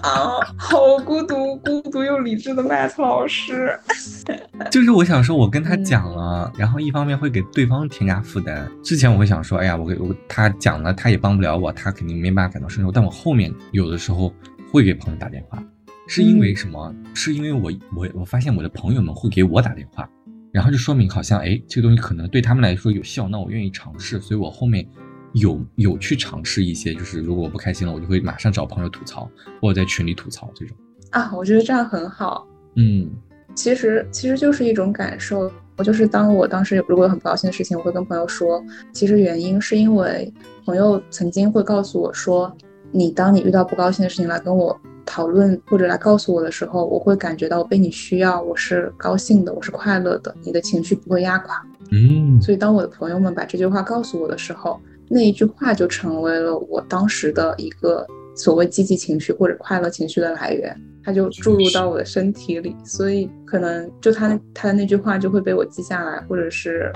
啊，好孤独，孤独又理智的 Matt 老师。(laughs) 就是我想说，我跟他讲了，然后一方面会给对方添加负担。之前我会想说，哎呀，我给我他讲了，他也帮不了我，他肯定没办法感同身受。但我后面有的时候会给朋友打电话，是因为什么？是因为我我我发现我的朋友们会给我打电话，然后就说明好像哎，这个东西可能对他们来说有效，那我愿意尝试，所以我后面有有去尝试一些，就是如果我不开心了，我就会马上找朋友吐槽，或者在群里吐槽这种。啊，我觉得这样很好。嗯。其实其实就是一种感受，我就是当我当时如果有很不高兴的事情，我会跟朋友说，其实原因是因为朋友曾经会告诉我说，你当你遇到不高兴的事情来跟我讨论或者来告诉我的时候，我会感觉到被你需要，我是高兴的，我是快乐的，你的情绪不会压垮。嗯，所以当我的朋友们把这句话告诉我的时候，那一句话就成为了我当时的一个所谓积极情绪或者快乐情绪的来源。它就注入到我的身体里，所以可能就他他的那句话就会被我记下来，或者是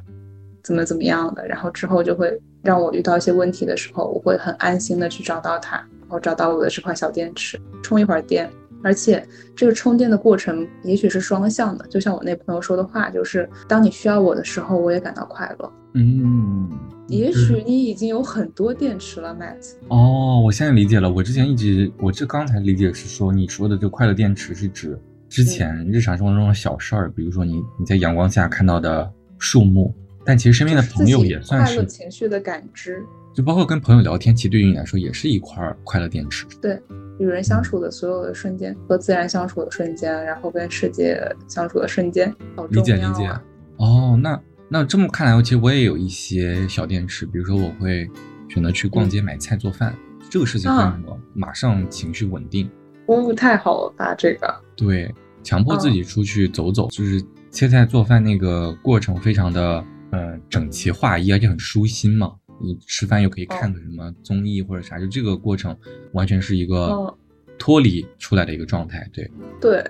怎么怎么样的，然后之后就会让我遇到一些问题的时候，我会很安心的去找到它，然后找到我的这块小电池，充一会儿电。而且这个充电的过程也许是双向的，就像我那朋友说的话，就是当你需要我的时候，我也感到快乐。嗯。也许你已经有很多电池了，Matt。哦，我现在理解了。我之前一直，我这刚才理解是说，你说的这个快乐电池是指之前日常生活中的小事儿，比如说你你在阳光下看到的树木，但其实身边的朋友也算是情绪的感知，就包括跟朋友聊天，其实对于你来说也是一块快乐电池。对，与人相处的所有的瞬间，和自然相处的瞬间，然后跟世界相处的瞬间，好理解理解。哦，那。那这么看来，其实我也有一些小电池，比如说我会选择去逛街买菜做饭，这个事情会让我马上情绪稳定。哦，太好了吧，这个。对，强迫自己出去走走，就是切菜做饭那个过程非常的嗯整齐划一，而且很舒心嘛。你吃饭又可以看个什么综艺或者啥，就这个过程完全是一个脱离出来的一个状态。对，对，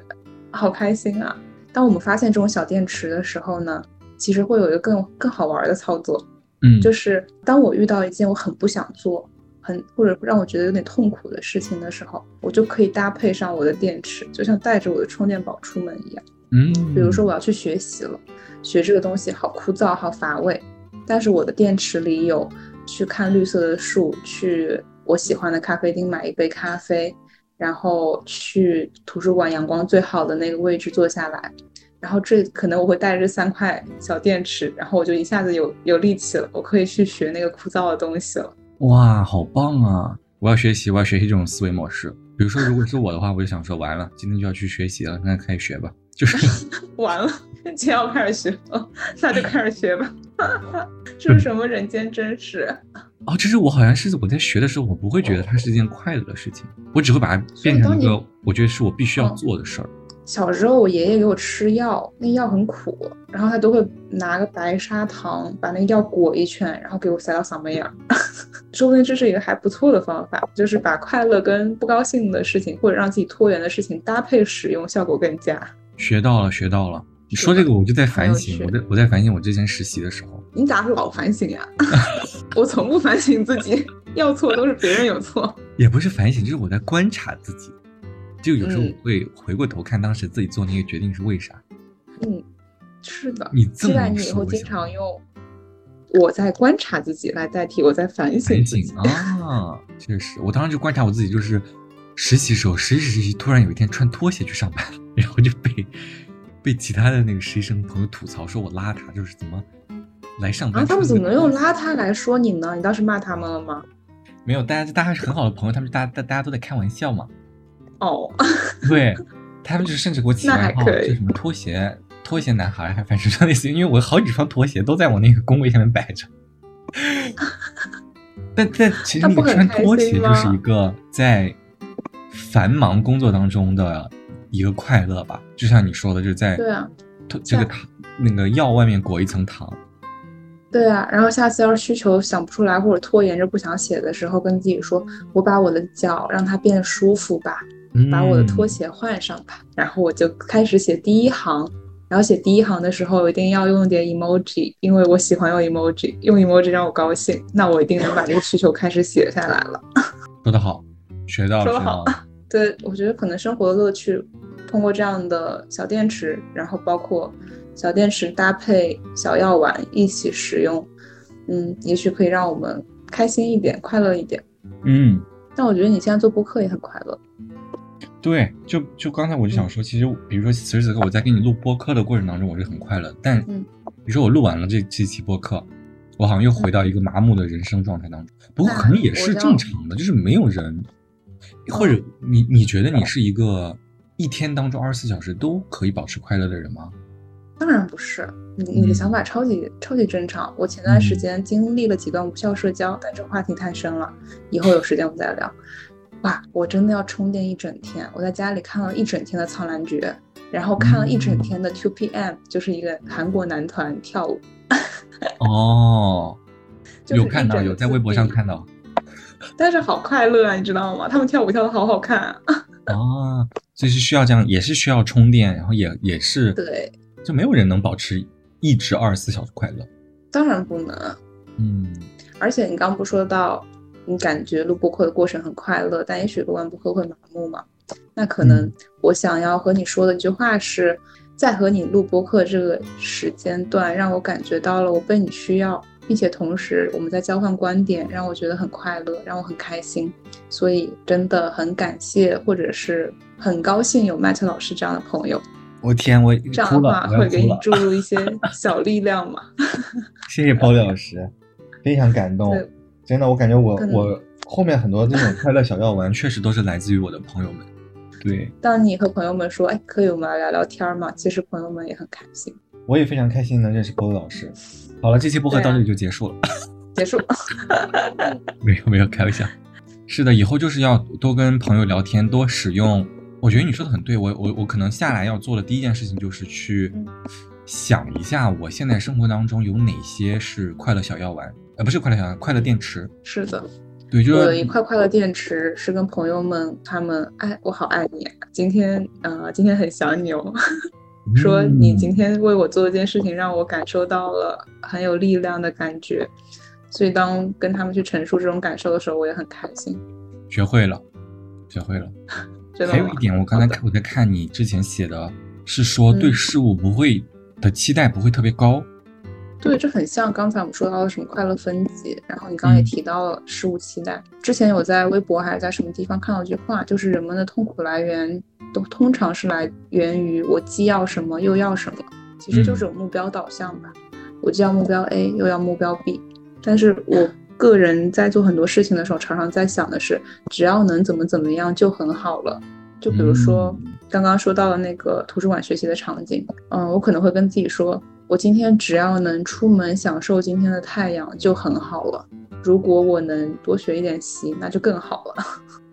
好开心啊！当我们发现这种小电池的时候呢？其实会有一个更更好玩的操作，嗯，就是当我遇到一件我很不想做，很或者让我觉得有点痛苦的事情的时候，我就可以搭配上我的电池，就像带着我的充电宝出门一样。嗯，比如说我要去学习了，学这个东西好枯燥好乏味，但是我的电池里有去看绿色的树，去我喜欢的咖啡厅买一杯咖啡，然后去图书馆阳光最好的那个位置坐下来。然后这可能我会带着三块小电池，然后我就一下子有有力气了，我可以去学那个枯燥的东西了。哇，好棒啊！我要学习，我要学习这种思维模式。比如说，如果是我的话，我就想说，完了，今天就要去学习了，那开始学吧。就是 (laughs) 完了，今天要开始学了，那就开始学吧。(laughs) 这是什么人间真实？(laughs) 哦，这是我好像是我在学的时候，我不会觉得它是一件快乐的事情，我只会把它变成一个我觉得是我必须要做的事儿。小时候，我爷爷给我吃药，那药很苦，然后他都会拿个白砂糖把那个药裹一圈，然后给我塞到嗓门眼儿。(laughs) 说不定这是一个还不错的方法，就是把快乐跟不高兴的事情或者让自己拖延的事情搭配使用，效果更佳。学到了，学到了。你说这个，我就在反省，我在我在反省我之前实习的时候。你咋老反省呀？(laughs) 我从不反省自己，要错都是别人有错。也不是反省，就是我在观察自己。就有时候会回过头看当时自己做那个决定是为啥。嗯，是的。你期待你以后经常用我在观察自己来代替我在反省自己啊。确实，我当时就观察我自己，就是实习时候实习实习，突然有一天穿拖鞋去上班，然后就被被其他的那个实习生朋友吐槽说我邋遢，就是怎么来上班？他们怎么能用邋遢来说你呢？你当时骂他们了吗？没有，大家大家是很好的朋友，他们大大大家都在开玩笑嘛。哦，(laughs) 对，他们就甚至给我起外号，就什么拖鞋拖鞋男孩，还反正说类似，因为我好几双拖鞋都在我那个工位下面摆着。(laughs) 但但其实你穿拖鞋就是一个在繁忙工作当中的一个快乐吧，就像你说的，就在对啊，这个糖那个药外面裹一层糖。对啊，然后下次要是需求想不出来或者拖延着不想写的时候，跟自己说，我把我的脚让它变舒服吧。把我的拖鞋换上吧，然后我就开始写第一行，然后写第一行的时候一定要用点 emoji，因为我喜欢用 emoji，用 emoji 让我高兴，那我一定能把这个需求开始写下来了。说得好，学到了，说得好。(laughs) 对，我觉得可能生活的乐趣，通过这样的小电池，然后包括小电池搭配小药丸一起使用，嗯，也许可以让我们开心一点，快乐一点。嗯，但我觉得你现在做播客也很快乐。对，就就刚才我就想说，其实比如说此时此刻我在给你录播客的过程当中，我是很快乐。但嗯比如说我录完了这这期播客，我好像又回到一个麻木的人生状态当中。不过可能也是正常的，就是没有人，或者你你觉得你是一个一天当中二十四小时都可以保持快乐的人吗？当然不是，你你的想法超级、超级正常。我前段时间经历了几段无效社交，但这个话题太深了，以后有时间我们再聊。哇，我真的要充电一整天。我在家里看了一整天的《苍兰诀》，然后看了一整天的 QPM 就是一个韩国男团跳舞。哦，(laughs) 有看到，有在微博上看到。但是好快乐啊，你知道吗？他们跳舞跳的好好看啊。啊，所以是需要这样，也是需要充电，然后也也是，对，就没有人能保持一直二十四小时快乐。当然不能。嗯而且你刚刚不说到，你感觉录播课的过程很快乐，但也许录完播课会麻木嘛？那可能嗯我想要和你说的一句话是，在和你录播课这个时间段，让我感觉到了我被你需要，并且同时我们在交换观点，让我觉得很快乐，让我很开心。所以真的很感谢，或者是很高兴有麦特老师这样的朋友，我天，我这样的话。会给你注入一些 (laughs) 小力量嘛。(laughs) 谢谢 Polly 老师，非常感动。真的，我感觉我嗯我后面很多这种快乐小药丸，确实都是来自于我的朋友们。对，当你和朋友们说，哎，可以我们来聊聊天嘛？其实朋友们也很开心。我也非常开心能认识 Polly 老师。好了，这期播客到这里就结束了。结束。(laughs) 没有没有，开玩笑。是的，以后就是要多跟朋友聊天，多使用。我觉得你说的很对，我我我可能下来要做的第一件事情就是去嗯想一下，我现在生活当中有哪些是快乐小药丸，呃，不是快乐小药丸，快乐电池。是的，对，就我有是一块快乐电池，是跟朋友们他们，哎，我好爱你啊！今天呃，今天很想你哦。说你今嗯天为我做一件事情，让我感受到了很有力量的感觉。所以当跟他们去陈述这种感受的时候，我也很开心。学会了，学会了。(laughs) 还有一点，我刚才看我在看你之前写的，是说对嗯事物不会的期待不会特别高。对，这很像刚才我们说到的什么快乐分级，然后你刚刚也嗯提到了事物期待。之前有在微博还是在什么地方看到一句话，就是人们的痛苦来源都通常是来源于我既要什么又要什么，其实就是有目标导向吧。我既要目标 A 又要目标 B，但是我个人在做很多事情的时候，常常在想的是，只要能怎么怎么样就很好了。就比如说嗯刚刚说到的那个图书馆学习的场景，嗯，我可能会跟自己说，我今天只要能出门享受今天的太阳就很好了。如果我能多学一点习，那就更好了。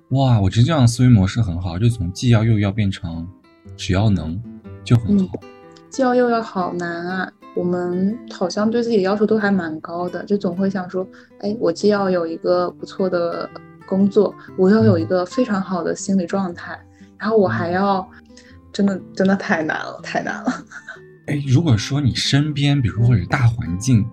(laughs) 哇，我觉得这样的思维模式很好，就从既要又要变成只要能就很好。既要又要好难啊！我们好像对自己的要求都还蛮高的，就总会想说，哎，我既要有一个不错的工作，我要有一个非常好的心理状态，然后我还要，真的真的太难了，太难了。哎，如果说你身边，比如说或者大环境，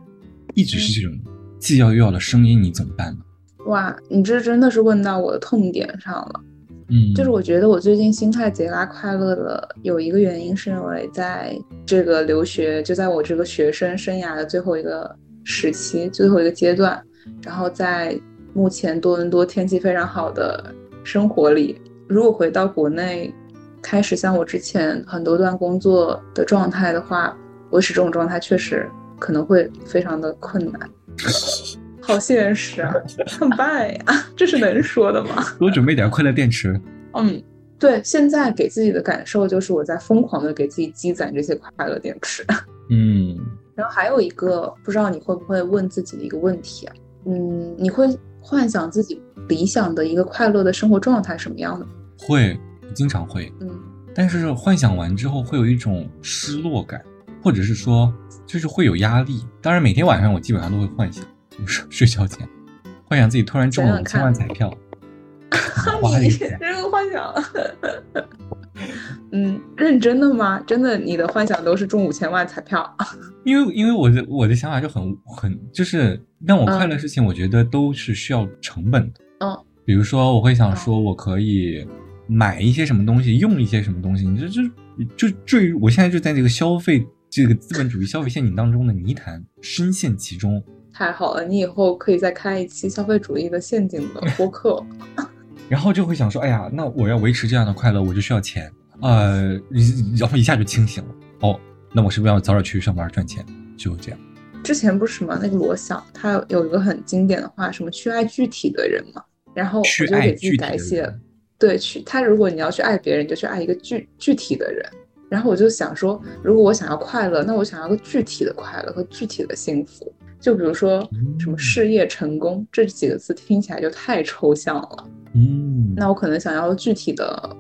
一直是这种既要又要的声音，你怎么办呢？哇，你这真的是问到我的痛点上了。嗯，就是我觉得我最近心态贼拉快乐的有一个原因，是因为在这个留学，就在我这个学生生涯的最后一个时期、最后一个阶段，然后在目前多伦多天气非常好的生活里，如果回到国内，开始像我之前很多段工作的状态的话，维持这种状态确实可能会非常的困难。(laughs) 好现实啊，怎么办呀？这是能说的吗？(laughs) 多准备点快乐电池。嗯，对，现在给自己的感受就是我在疯狂的给自己积攒这些快乐电池。(laughs) 嗯，然后还有一个不知道你会不会问自己的一个问题啊，嗯，你会幻想自己理想的一个快乐的生活状态什么样的？会，经常会，嗯，但是幻想完之后会有一种失落感，或者是说就是会有压力。当然，每天晚上我基本上都会幻想，就 (laughs) 是睡觉前幻想自己突然中了五千万彩票，(laughs) 花了你。这个幻想，(laughs) 嗯，认真的吗？真的，你的幻想都是中五千万彩票？因为因为我的我的想法就很很就是让我快乐的事情，我觉得都是需要成本的。嗯，比如说我会想说，我可以买一些什么东西，用一些什么东西，你这就就坠入我现在就在这个消费这个资本主义消费陷阱当中的泥潭，深陷其中。太好了，你以后可以再开一期消费主义的陷阱的播客。然后就会想说，哎呀，那我要维持这样的快乐，我就需要钱。呃，然后一下就清醒了。哦，那我是不是要早点去上班赚钱？就这样。之前不是什么那个罗翔，他有一个很经典的话，什么去爱具体的人嘛。然后我就给自己改写，对，去他如果你要去爱别人，就去爱一个具具体的人。然后我就想说，如果我想要快乐，那我想要个具体的快乐和具体的幸福。就比如说什么事业成功这几个字听起来就太抽象了。嗯，那我可能想要具体的。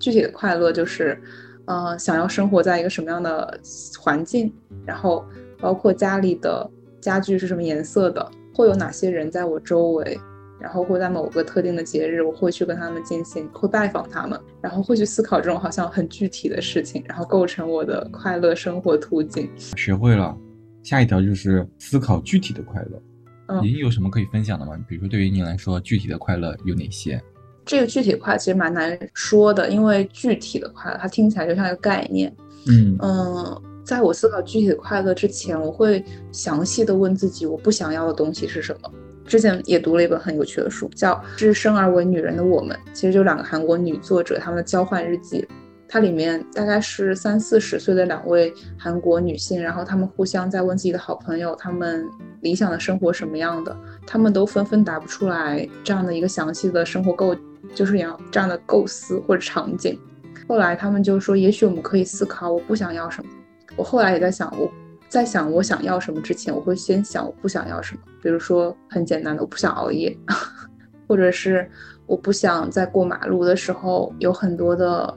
具体的快乐就是，呃，想要生活在一个什么样的环境，然后包括家里的家具是什么颜色的，会有哪些人在我周围，然后会在某个特定的节日，我会去跟他们进行，会拜访他们，然后会去思考这种好像很具体的事情，然后构成我的快乐生活途径。学会了，下一条就是思考具体的快乐。嗯，您有什么可以分享的吗？比如说对于您来说，具体的快乐有哪些？这个具体的快乐其实蛮难说的，因为具体的快乐它听起来就像一个概念。嗯嗯，在我思考具体的快乐之前，我会详细的问自己，我不想要的东西是什么。之前也读了一本很有趣的书，叫《是生而为女人的我们》，其实就两个韩国女作者她们的交换日记。它里面大概是三四十岁的两位韩国女性，然后她们互相在问自己的好朋友，她们理想的生活什么样的，她们都纷纷答不出来这样的一个详细的生活构。就是要这样的构思或者场景，后来他们就说，也许我们可以思考，我不想要什么。我后来也在想，我在想我想要什么之前，我会先想我不想要什么。比如说很简单的，我不想熬夜，(laughs) 或者是我不想在过马路的时候有很多的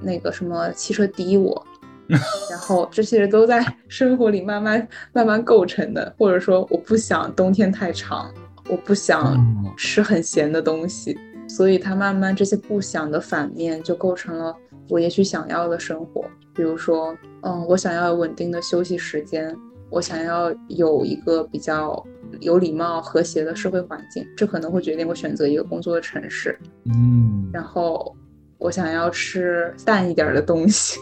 那个什么汽车滴我。(laughs) 然后这些都在生活里慢慢慢慢构成的。或者说我不想冬天太长，我不想吃很咸的东西。所以，它慢慢这些不想的反面就构成了我也许想要的生活。比如说，嗯，我想要有稳定的休息时间，我想要有一个比较有礼貌、和谐的社会环境，这可能会决定我选择一个工作的城市。嗯，然后我想要吃淡一点的东西，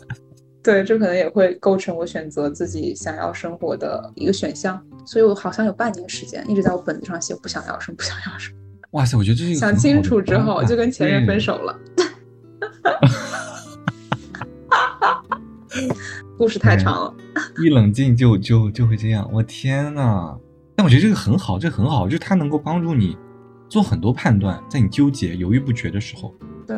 (laughs) 对，这可能也会构成我选择自己想要生活的一个选项。所以我好像有半年时间一直在我本子上写不想要什么，不想要什么。哇塞，我觉得这是想清楚之后就跟前任分手了。(laughs) 故事太长了，一冷静就就就会这样。我天呐！但我觉得这个很好，这很好，就是它能够帮助你做很多判断，在你纠结、犹豫不决的时候。对，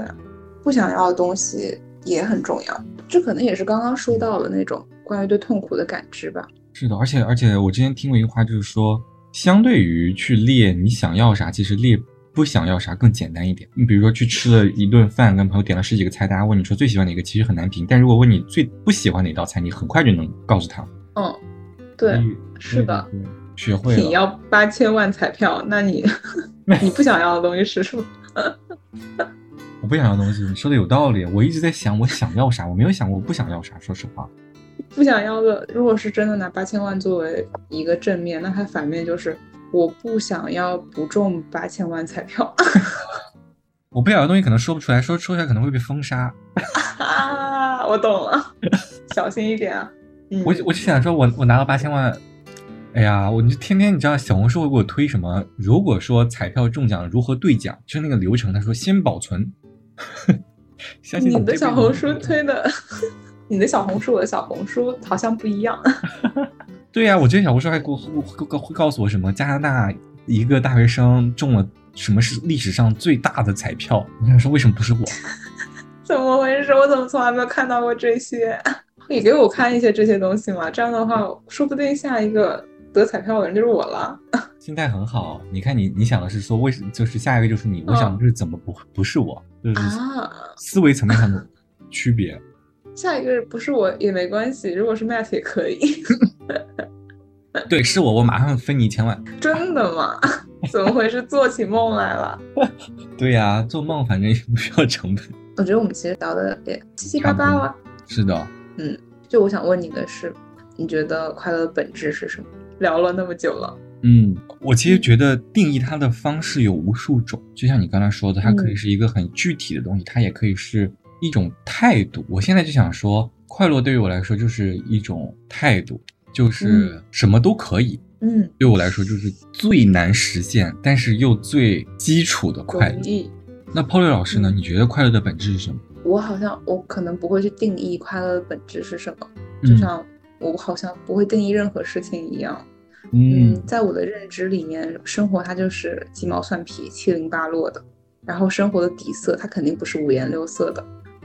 不想要的东西也很重要。这可能也是刚刚说到的那种关于对痛苦的感知吧。是的，而且而且我之前听过一句话，就是说。相对于去列你想要啥，其实列不想要啥更简单一点。你比如说去吃了一顿饭，跟朋友点了十几个菜，大家问你说最喜欢哪个，其实很难评。但如果问你最不喜欢哪道菜，你很快就能告诉他。嗯，对，是的，学会了。你要八千万彩票，那你 (laughs) 你不想要的东西是什么？(laughs) 我不想要东西，你说的有道理。我一直在想我想要啥，我没有想过我不想要啥。说实话。不想要的，如果是真的拿八千万作为一个正面，那它反面就是我不想要不中八千万彩票。(laughs) 我不想要的东西可能说不出来，说说出来可能会被封杀。啊，我懂了，小心一点啊。我我就想说，我我拿了八千万，哎呀，我就天天你知道小红书会给我推什么？如果说彩票中奖如何兑奖，就是那个流程，他说先保存。(laughs) 相信你的小红书推的。(laughs) 你的小红书，我的小红书好像不一样。对呀，我之前小红书还给我会会告诉我什么加拿大一个大学生中了什么是历史上最大的彩票。我想说为什么不是我？(laughs) 怎么回事？我怎么从来没有看到过这些？(laughs) 你给我看一些这些东西嘛？这样的话，说不定下一个得彩票的人就是我了。(laughs) 心态很好，你看你你想的是说为什就是下一个就是你，我想就是怎么不不是我？就是思维层面上的区别。下一个不是我也没关系，如果是 Matt 也可以。(laughs) 对，是我，我马上分你一千万。(laughs) 真的吗？(laughs) 怎么回事？做起梦来了？对呀，做梦反正也不需要成本。我觉得我们其实聊的也七七八八了。是的，嗯，就我想问你的是，你觉得快乐的本质是什么？聊了那么久了，嗯，我其实觉得定义它的方式有无数种，就像你刚才说的，它可以嗯是一个很具体的东西，它也可以是一种态度。我现在就想说，快乐对于我来说就是一种态度，就是什么都可以。嗯，对我来说，就是最难实现，但是又最基础的快乐。那 Polly 老师呢？嗯你觉得快乐的本质是什么？我好像我可能不会去定义快乐的本质是什么，嗯就像我好像不会定义任何事情一样。嗯在我的认知里面，生活它就是鸡毛蒜皮、七零八落的，然后生活的底色它肯定不是五颜六色的。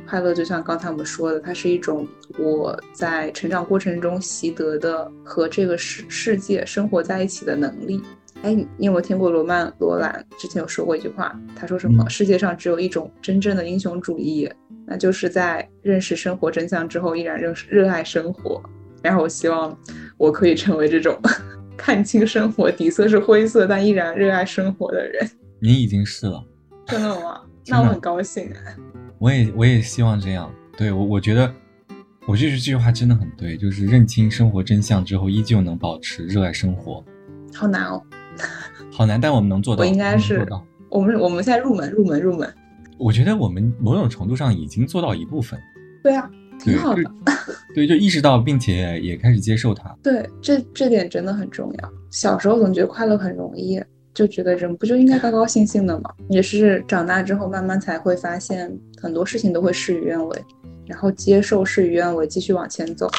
快乐就像刚才我们说的，它是一种我在成长过程中习得的和这个世世界生活在一起的能力。哎，你你有没有听过罗曼·罗兰之前有说过一句话？他说什么？嗯世界上只有一种真正的英雄主义，那就是在认识生活真相之后，依然认识热爱生活。然后我希望我可以成为这种 (laughs) 看清生活底色是灰色，但依然热爱生活的人。你已经是了，真的吗？那我很高兴。我也我也希望这样。对我，我觉得我就是这句话真的很对，就是认清生活真相之后，依旧能保持热爱生活，好难哦。(laughs) 好难，但我们能做到。我应该是。我们我们现在入门入门入门。我觉得我们某种程度上已经做到一部分，对啊，挺好的。对，就意识到并且也开始接受它。对，这这点真的很重要。小时候总觉得快乐很容易，就觉得人不就应该高高兴兴的吗？也是长大之后慢慢才会发现，很多事情都会事与愿违，然后接受事与愿违，继续往前走。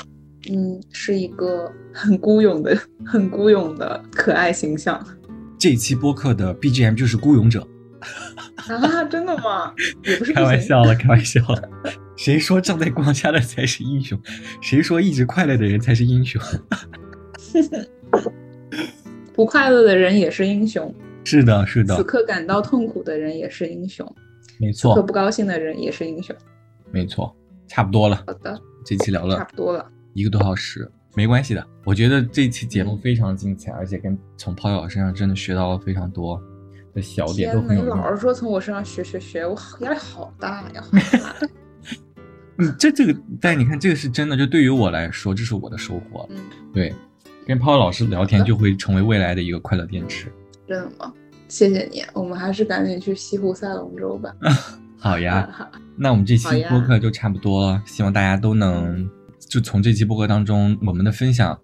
嗯，是一个很孤勇的、很孤勇的可爱形象这一期播客的 BGM 就是《孤勇者啊！真的吗？也不》，是开玩笑了，开玩笑了。谁说站在光下的才是英雄？谁说一直快乐的人才是英雄？(laughs) 不快乐的人也是英雄，是的，是的此，刻感到痛苦的人也是英雄，没此刻错，不高兴的人也是英雄。没错，差不多了。好的，这期聊了差不多了。一个多小时，没关系的。我觉得这期节目非常精彩，而且跟从泡友身上真的学到了非常多的小点，都很有用。老是说从我身上学学学，我压力好大呀。(laughs) 嗯，这这个，但你看，这个是真的，就对于我来说，这是我的收获。嗯，对，跟泡老师聊天就会成为未来的一个快乐电池。真的吗？谢谢你，我们还是赶紧去西湖赛龙舟吧。(laughs) 好呀，那我们这期播客就差不多了，希望大家都能就从这期播客当中我们的分享，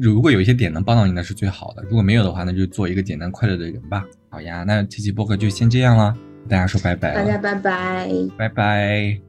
如果有一些点能帮到你，那是最好的；如果没有的话，那就做一个简单快乐的人吧。好呀，那这期播客就先这样了，大家说拜拜，大家拜拜。拜拜。